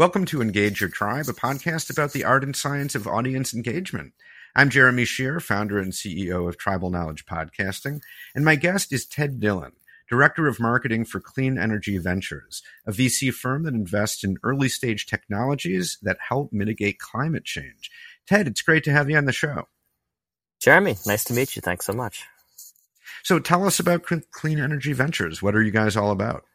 Welcome to Engage Your Tribe, a podcast about the art and science of audience engagement. I'm Jeremy Shere, founder and CEO of Tribal Knowledge Podcasting, and my guest is Ted Dillon, Director of Marketing for Clean Energy Ventures, a VC firm that invests in early stage technologies that help mitigate climate change. Ted, it's great to have you on the show. Jeremy, nice to meet you. Thanks so much. So tell us about Clean Energy Ventures. What are you guys all about?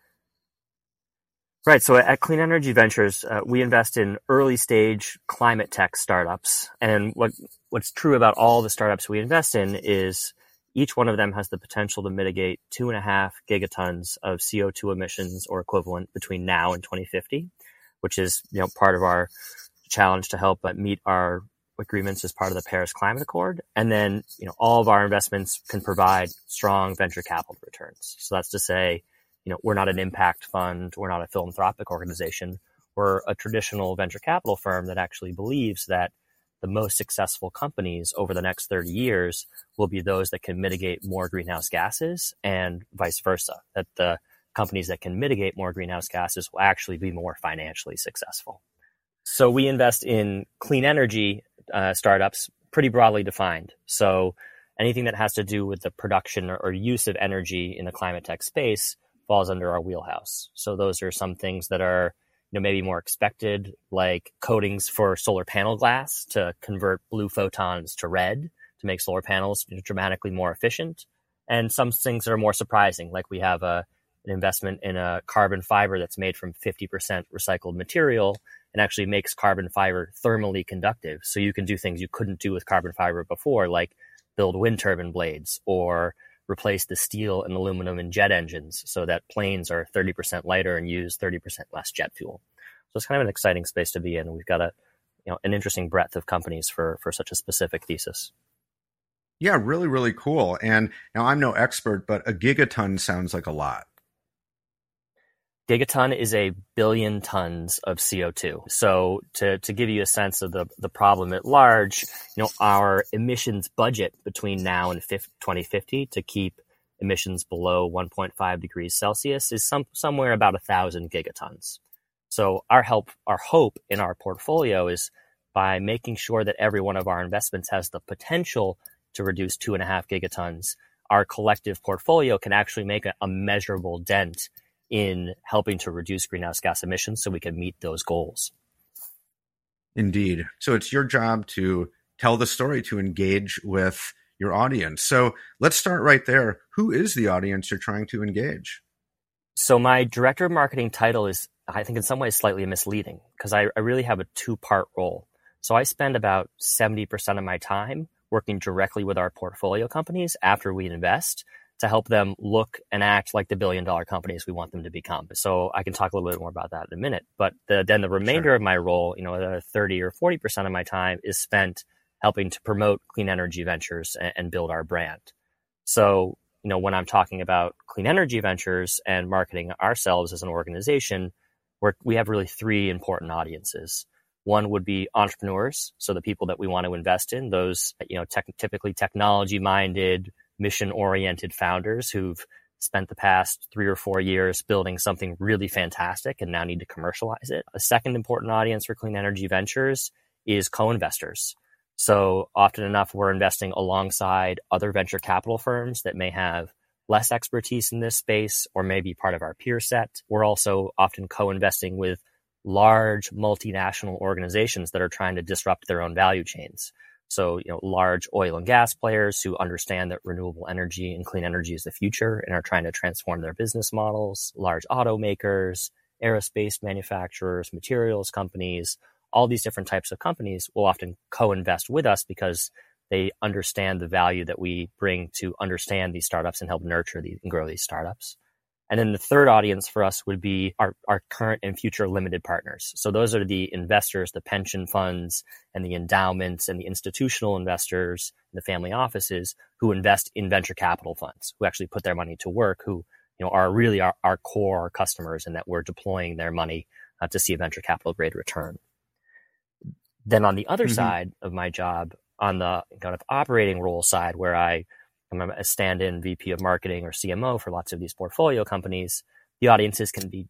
Right. So at Clean Energy Ventures, uh, we invest in early stage climate tech startups. And what, what's true about all the startups we invest in is each one of them has the potential to mitigate two and a half gigatons of CO2 emissions or equivalent between now and 2050, which is, you know, part of our challenge to help uh, meet our agreements as part of the Paris Climate Accord. And then, you know, all of our investments can provide strong venture capital returns. So that's to say, you know, we're not an impact fund. We're not a philanthropic organization. We're a traditional venture capital firm that actually believes that the most successful companies over the next 30 years will be those that can mitigate more greenhouse gases and vice versa. That the companies that can mitigate more greenhouse gases will actually be more financially successful. So we invest in clean energy uh, startups pretty broadly defined. So anything that has to do with the production or, or use of energy in the climate tech space falls under our wheelhouse. So those are some things that are, you know, maybe more expected, like coatings for solar panel glass to convert blue photons to red to make solar panels dramatically more efficient. And some things that are more surprising, like we have a, an investment in a carbon fiber that's made from 50% recycled material and actually makes carbon fiber thermally conductive. So you can do things you couldn't do with carbon fiber before, like build wind turbine blades or replace the steel and aluminum in jet engines so that planes are 30% lighter and use 30% less jet fuel. So it's kind of an exciting space to be in. We've got a, you know, an interesting breadth of companies for, for such a specific thesis. Yeah, really, really cool. And now I'm no expert, but a gigaton sounds like a lot gigaton is a billion tons of CO2. So to, to give you a sense of the, the problem at large, you know, our emissions budget between now and 2050 to keep emissions below 1.5 degrees Celsius is some, somewhere about a thousand gigatons. So our help, our hope in our portfolio is by making sure that every one of our investments has the potential to reduce two and a half gigatons, our collective portfolio can actually make a, a measurable dent in helping to reduce greenhouse gas emissions so we can meet those goals. Indeed. So it's your job to tell the story, to engage with your audience. So let's start right there. Who is the audience you're trying to engage? So my director of marketing title is, I think in some ways slightly misleading because I, I really have a two part role. So I spend about 70% of my time working directly with our portfolio companies after we invest to help them look and act like the billion dollar companies we want them to become. So I can talk a little bit more about that in a minute. But the, then the remainder sure. of my role, you know, 30 or 40% of my time is spent helping to promote clean energy ventures and, and build our brand. So, you know, when I'm talking about clean energy ventures and marketing ourselves as an organization, we're, we have really three important audiences. One would be entrepreneurs, so the people that we want to invest in, those you know, tech, typically technology minded, mission oriented founders who've spent the past three or four years building something really fantastic and now need to commercialize it. A second important audience for clean energy ventures is co-investors. So often enough, we're investing alongside other venture capital firms that may have less expertise in this space or maybe part of our peer set. We're also often co-investing with large multinational organizations that are trying to disrupt their own value chains. So, you know, large oil and gas players who understand that renewable energy and clean energy is the future and are trying to transform their business models, large automakers, aerospace manufacturers, materials companies, all these different types of companies will often co-invest with us because they understand the value that we bring to understand these startups and help nurture these and grow these startups. And then the third audience for us would be our, our current and future limited partners. So those are the investors, the pension funds and the endowments and the institutional investors, the family offices who invest in venture capital funds, who actually put their money to work, who you know are really our, our core customers and that we're deploying their money uh, to see a venture capital grade return. Then on the other mm-hmm. side of my job, on the kind of operating role side, where I I'm a stand-in VP of marketing or CMO for lots of these portfolio companies, the audiences can be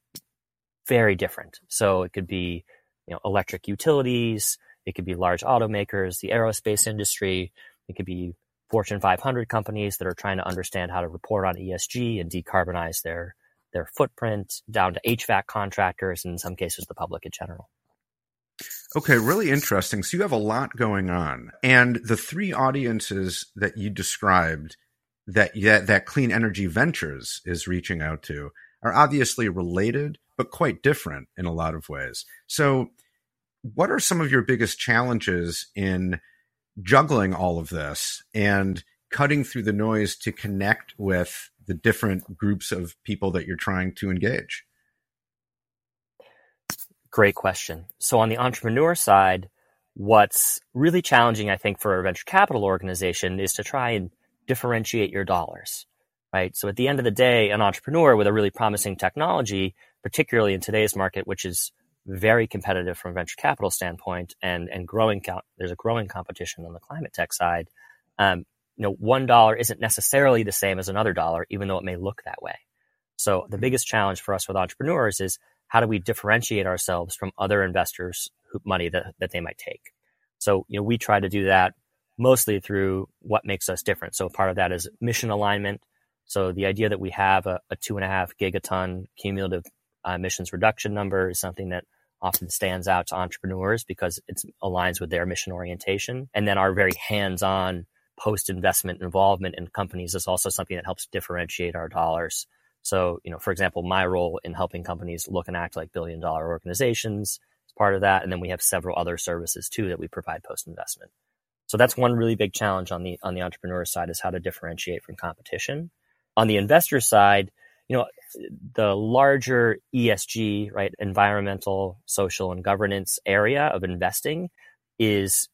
very different. So it could be you know, electric utilities. It could be large automakers, the aerospace industry. It could be Fortune 500 companies that are trying to understand how to report on ESG and decarbonize their their footprint, down to HVAC contractors, and in some cases the public in general. Okay, really interesting. So you have a lot going on, and the three audiences that you described that that, that Clean Energy Ventures is reaching out to are obviously related, but quite different in a lot of ways. So, what are some of your biggest challenges in juggling all of this and cutting through the noise to connect with the different groups of people that you're trying to engage? Great question. So on the entrepreneur side, what's really challenging, I think, for a venture capital organization is to try and differentiate your dollars, right? So at the end of the day, an entrepreneur with a really promising technology, particularly in today's market, which is very competitive from a venture capital standpoint and, and growing, there's a growing competition on the climate tech side. Um, you know, one dollar isn't necessarily the same as another dollar, even though it may look that way. So the biggest challenge for us with entrepreneurs is how do we differentiate ourselves from other investors' who, money that, that they might take? So, you know, we try to do that mostly through what makes us different. So part of that is mission alignment. So the idea that we have a, a two and a half gigaton cumulative uh, emissions reduction number is something that often stands out to entrepreneurs because it aligns with their mission orientation. And then our very hands-on post-investment involvement in companies is also something that helps differentiate our dollars so, you know, for example, my role in helping companies look and act like billion dollar organizations is part of that. And then we have several other services too that we provide post investment. So that's one really big challenge on the on the entrepreneur side is how to differentiate from competition. On the investor side, you know, the larger ESG, right, environmental, social, and governance area of investing is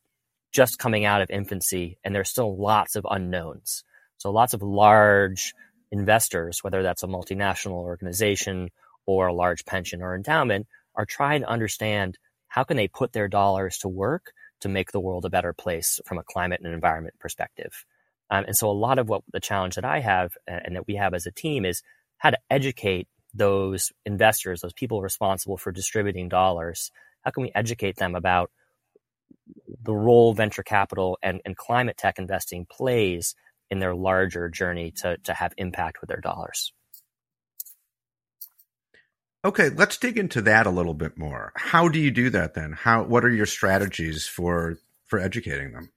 just coming out of infancy, and there's still lots of unknowns. So lots of large investors, whether that's a multinational organization or a large pension or endowment, are trying to understand how can they put their dollars to work to make the world a better place from a climate and environment perspective. Um, and so a lot of what the challenge that I have and that we have as a team is how to educate those investors, those people responsible for distributing dollars. How can we educate them about the role venture capital and, and climate tech investing plays in their larger journey to, to have impact with their dollars. Okay, let's dig into that a little bit more. How do you do that then? How what are your strategies for for educating them?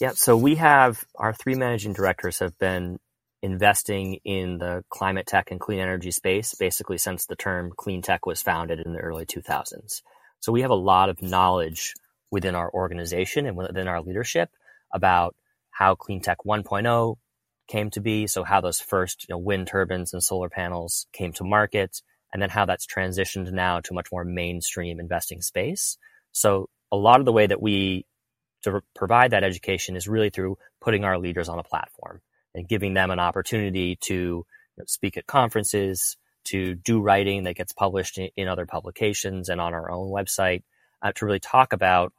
Yeah, so we have our three managing directors have been investing in the climate tech and clean energy space basically since the term clean tech was founded in the early 2000s. So we have a lot of knowledge within our organization and within our leadership about how Clean Tech 1.0 came to be. So how those first you know, wind turbines and solar panels came to market, and then how that's transitioned now to a much more mainstream investing space. So a lot of the way that we to provide that education is really through putting our leaders on a platform and giving them an opportunity to speak at conferences, to do writing that gets published in, in other publications and on our own website, uh, to really talk about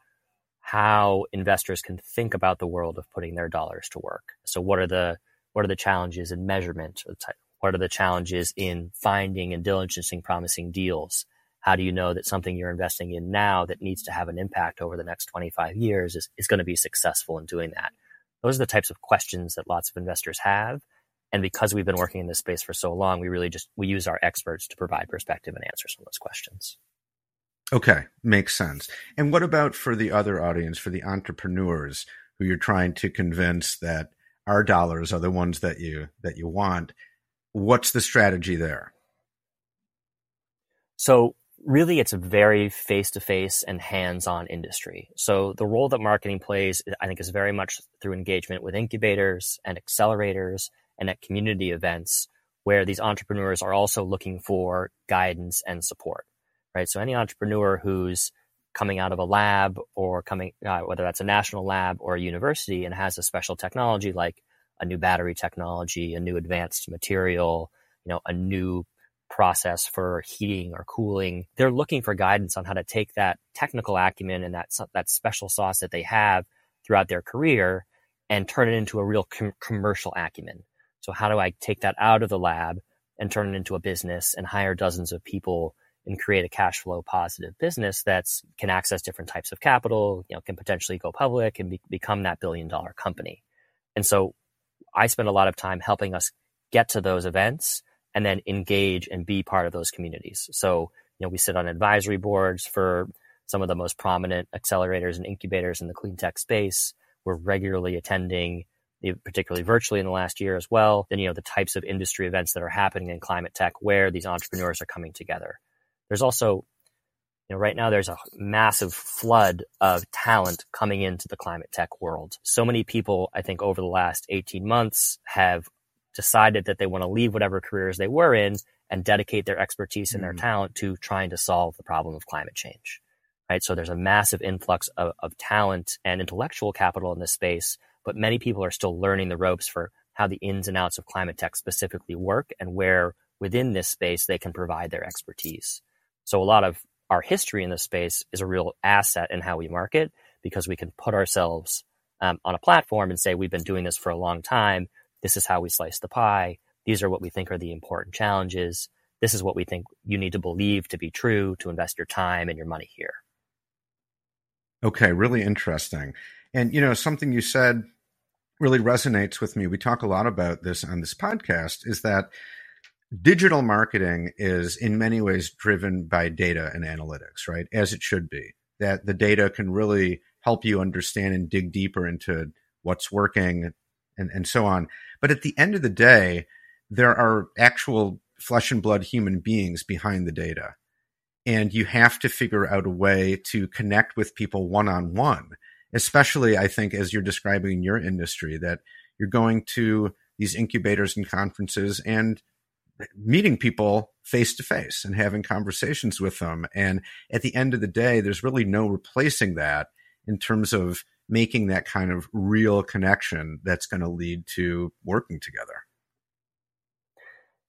how investors can think about the world of putting their dollars to work. So what are the what are the challenges in measurement? What are the challenges in finding and diligencing promising deals? How do you know that something you're investing in now that needs to have an impact over the next 25 years is, is going to be successful in doing that? Those are the types of questions that lots of investors have. And because we've been working in this space for so long, we really just, we use our experts to provide perspective and answers on those questions. Okay, makes sense. And what about for the other audience, for the entrepreneurs who you're trying to convince that our dollars are the ones that you that you want? What's the strategy there? So really it's a very face-to-face and hands-on industry. So the role that marketing plays, I think, is very much through engagement with incubators and accelerators and at community events where these entrepreneurs are also looking for guidance and support right? So any entrepreneur who's coming out of a lab or coming, uh, whether that's a national lab or a university and has a special technology like a new battery technology, a new advanced material, you know, a new process for heating or cooling. They're looking for guidance on how to take that technical acumen and that that special sauce that they have throughout their career and turn it into a real com- commercial acumen. So how do I take that out of the lab and turn it into a business and hire dozens of people and create a cash flow positive business that's can access different types of capital, you know, can potentially go public and be, become that billion dollar company. And so I spend a lot of time helping us get to those events and then engage and be part of those communities. So, you know, we sit on advisory boards for some of the most prominent accelerators and incubators in the clean tech space. We're regularly attending, particularly virtually in the last year as well, then, you know, the types of industry events that are happening in climate tech where these entrepreneurs are coming together. There's also, you know, right now there's a massive flood of talent coming into the climate tech world. So many people, I think, over the last 18 months have decided that they want to leave whatever careers they were in and dedicate their expertise and their mm. talent to trying to solve the problem of climate change. Right. So there's a massive influx of, of talent and intellectual capital in this space, but many people are still learning the ropes for how the ins and outs of climate tech specifically work and where within this space they can provide their expertise. So a lot of our history in this space is a real asset in how we market because we can put ourselves um, on a platform and say we've been doing this for a long time. This is how we slice the pie. These are what we think are the important challenges. This is what we think you need to believe to be true to invest your time and your money here. Okay, really interesting. And you know, something you said really resonates with me. We talk a lot about this on this podcast is that digital marketing is in many ways driven by data and analytics, right? As it should be. That the data can really help you understand and dig deeper into what's working and, and so on. But at the end of the day, there are actual flesh and blood human beings behind the data. And you have to figure out a way to connect with people one on one, especially, I think, as you're describing in your industry, that you're going to these incubators and conferences and meeting people face to face and having conversations with them. And at the end of the day, there's really no replacing that in terms of making that kind of real connection that's going to lead to working together.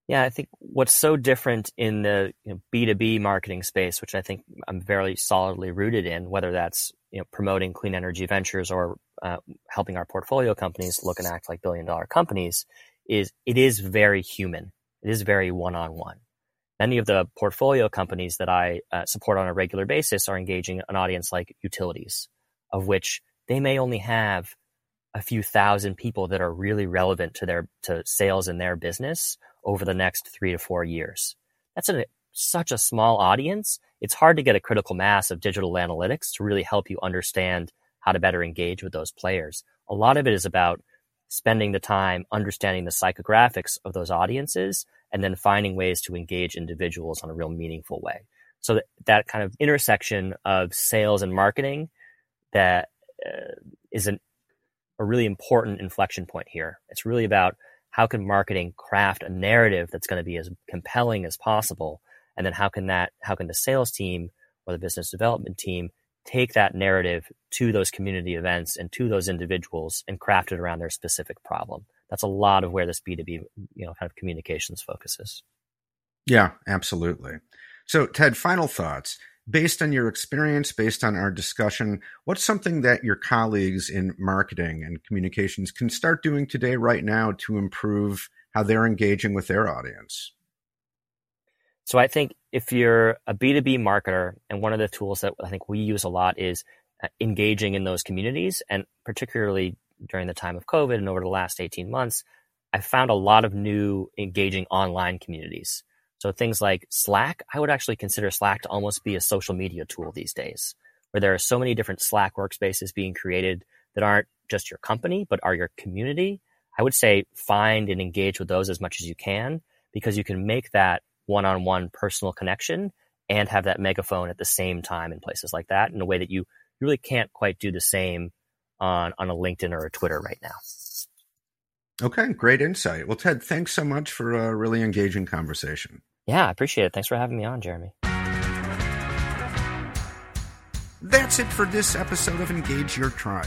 Yeah, I think what's so different in the you know, B2B marketing space, which I think I'm very solidly rooted in, whether that's you know, promoting clean energy ventures or uh, helping our portfolio companies look and act like billion dollar companies, is it is very human. It is very one on one. Many of the portfolio companies that I uh, support on a regular basis are engaging an audience like utilities, of which they may only have a few thousand people that are really relevant to their to sales in their business over the next three to four years. That's such a small audience. It's hard to get a critical mass of digital analytics to really help you understand how to better engage with those players. A lot of it is about spending the time understanding the psychographics of those audiences and then finding ways to engage individuals on a real meaningful way. So that, that kind of intersection of sales and marketing that uh, is an, a really important inflection point here. It's really about how can marketing craft a narrative that's going to be as compelling as possible, and then how can that how can the sales team or the business development team take that narrative to those community events and to those individuals and craft it around their specific problem. That's a lot of where this B2B, you know, kind of communications focuses. Yeah, absolutely. So Ted, final thoughts. Based on your experience, based on our discussion, what's something that your colleagues in marketing and communications can start doing today, right now, to improve how they're engaging with their audience? So I think if you're a B2B marketer, and one of the tools that I think we use a lot is uh, engaging in those communities, and particularly during the time of COVID and over the last 18 months, I found a lot of new engaging online communities. So things like Slack, I would actually consider Slack to almost be a social media tool these days, where there are so many different Slack workspaces being created that aren't just your company, but are your community. I would say find and engage with those as much as you can because you can make that one on one personal connection and have that megaphone at the same time in places like that in a way that you really can't quite do the same on, on a LinkedIn or a Twitter right now. Okay, great insight. Well, Ted, thanks so much for a really engaging conversation. Yeah, I appreciate it. Thanks for having me on, Jeremy. That's it for this episode of Engage Your Tribe.